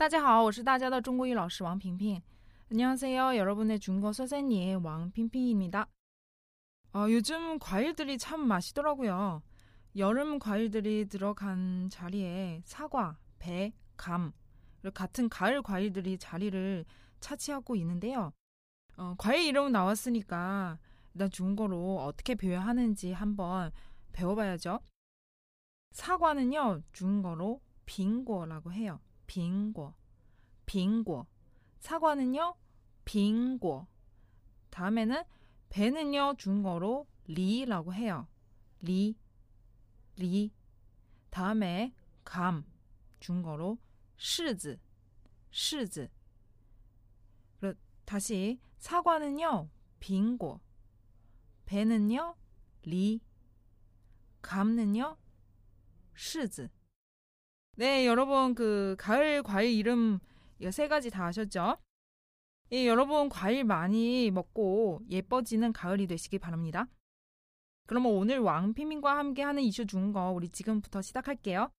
大家好，我是大家的中国语老师王萍萍。 안녕하세요. 여러분의 중국어 선생님 왕핑핑입니다. 아, 요즘 과일들이 참 맛있더라고요. 여름 과일들이 들어간 자리에 사과, 배, 감 같은 가을 과일들이 자리를 차지하고 있는데요. 어, 과일 이름 나왔으니까 일단 중국어로 어떻게 표현하는지 한번 배워봐야죠. 사과는요, 중국어로 빙고라고 해요. 빙고. 빙고. 사과는요, 빙고. 다음에는 배는요, 중국어로 리라고 해요. 리. 리. 다음에 감. 중국어로 시즈. 시즈. 다시 사과는요, 빙고. 배는요, 리. 감는요, 시즈. 네, 여러분 그 가을 과일 이름 세 가지 다 아셨죠? 예, 여러분 과일 많이 먹고 예뻐지는 가을이 되시길 바랍니다. 그럼 오늘 왕피민과 함께 하는 이슈 중거 우리 지금부터 시작할게요.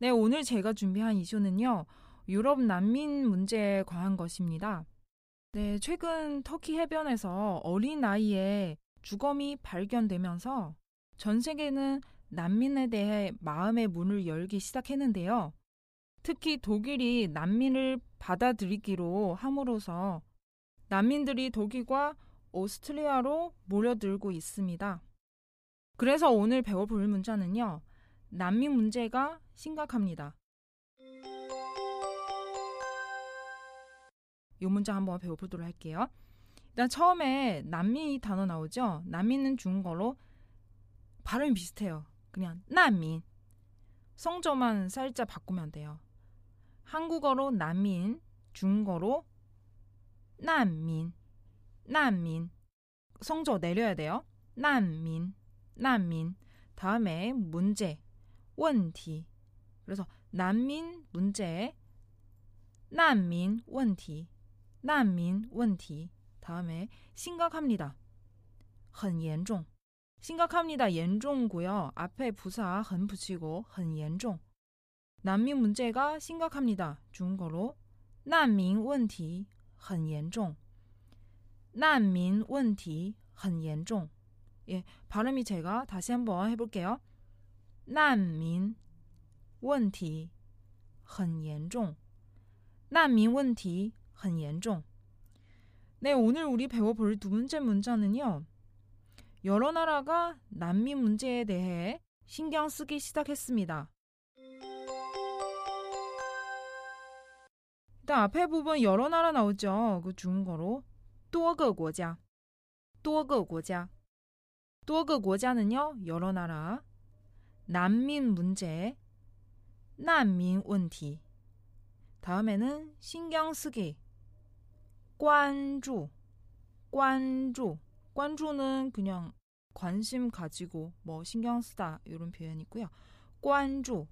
네, 오늘 제가 준비한 이슈는요. 유럽 난민 문제에 관한 것입니다. 네, 최근 터키 해변에서 어린 나이에 주검이 발견되면서 전 세계는 난민에 대해 마음의 문을 열기 시작했는데요. 특히 독일이 난민을 받아들이기로 함으로써 난민들이 독일과 오스트리아로 몰려들고 있습니다. 그래서 오늘 배워볼 문자는요. 난민 문제가 심각합니다. 이 문자 한번 배워보도록 할게요. 일단 처음에 이 단어 나오죠. 난민은 중국어로 발음이 비슷해요. 그냥 난민. 성조만 살짝 바꾸면 돼요. 한국어로 난민, 중국어로 난민, 난민. 성조 내려야 돼요. 난민, 난민. 다음에 문제, 원티. 그래서 난민 문제, 난민 원티, 난민 원티. 다음에 심각합니다. 很严重. 심각합니다. 严重고요. 앞에 부사 很 붙이고 很严重. 난민 문제가 심각합니다. 중국어로 난민 问题很严重. 난민 问题很严重. 예, 발음이 제가 다시 한번 해볼게요. 난민 问题很严重.难民问题很严重. 네, 오늘 우리 배워볼 두 번째 문자는요. 여러 나라가 난민 문제에 대해 신경 쓰기 시작했습니다. 일단 앞에 부분 여러 나라 나오죠. 그 중국어로 多个国家.多个国家.多个国家는요. 여러 나라. 난민 문제. 난민 问题. 다음에는 신경 쓰기. 关注, 关注, 关注는 그냥 관심 가지고 뭐 신경 쓰다 이런 표현이고요. 关注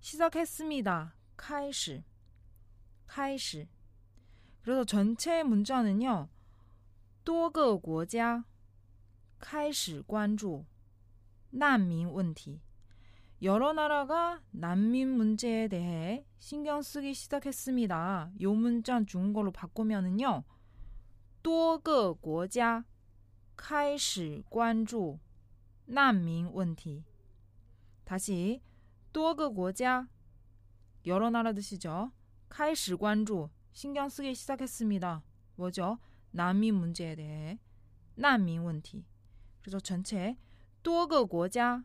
시작했습니다. 开始,开始. 그래서 전체 문자는요. 多个国家开始关注难民问题. 여러 나라가 난민 문제에 대해 신경 쓰기 시작했습니다. 요 문자 중국어로 바꾸면은요. 多个国家开始关注难民问题. 다시 多个国家 여러 나라 뜻이죠. 开始关注 신경 쓰기 시작했습니다. 뭐죠? 난민 문제에 대해 난민 问题. 그래서 전체 多个国家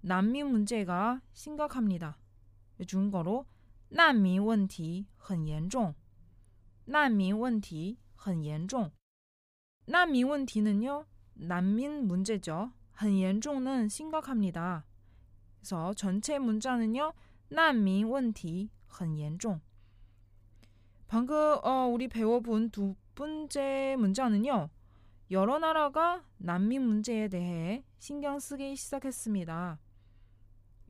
난민 문제가 심각합니다. 중국어로 难民问题很严重.难民问题很严重. 난민 问题는요. 난민 문제죠. 很严重는 심각합니다. 그래서 전체 문자는요. 难民问题很严重. 방금 어, 우리 배워본 두 번째 문자는요. 여러 나라가 난민 문제에 대해 신경 쓰기 시작했습니다.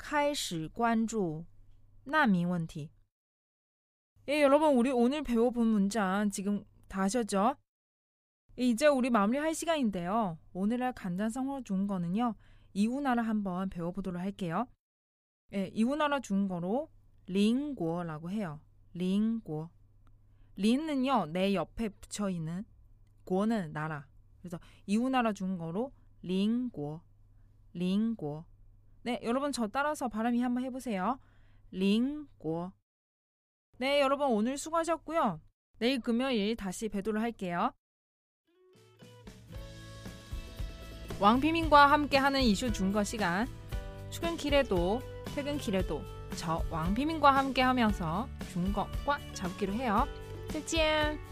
开始关注难民问题. 예, 여러분 우리 오늘 배워본 문장 지금 다 하셨죠? 이제 우리 마무리할 시간인데요. 오늘의 간단성어 중거는요. 이웃나라 한번 배워보도록 할게요. 예, 이웃나라 중거로 링고라고 해요. 링고. 린은요, 내 옆에 붙여 있는 고는 나라. 그래서 이웃나라 중거로 링고. 링고. 네, 여러분 저 따라서 발음이 한번 해보세요. 링고. 네, 여러분 오늘 수고하셨고요. 내일 금요일 다시 뵈도록 할게요. 왕피민과 함께하는 이슈 중거 시간. 출근길에도 퇴근길에도 저 왕피민과 함께하면서 중거과 잡기로 해요. 再见。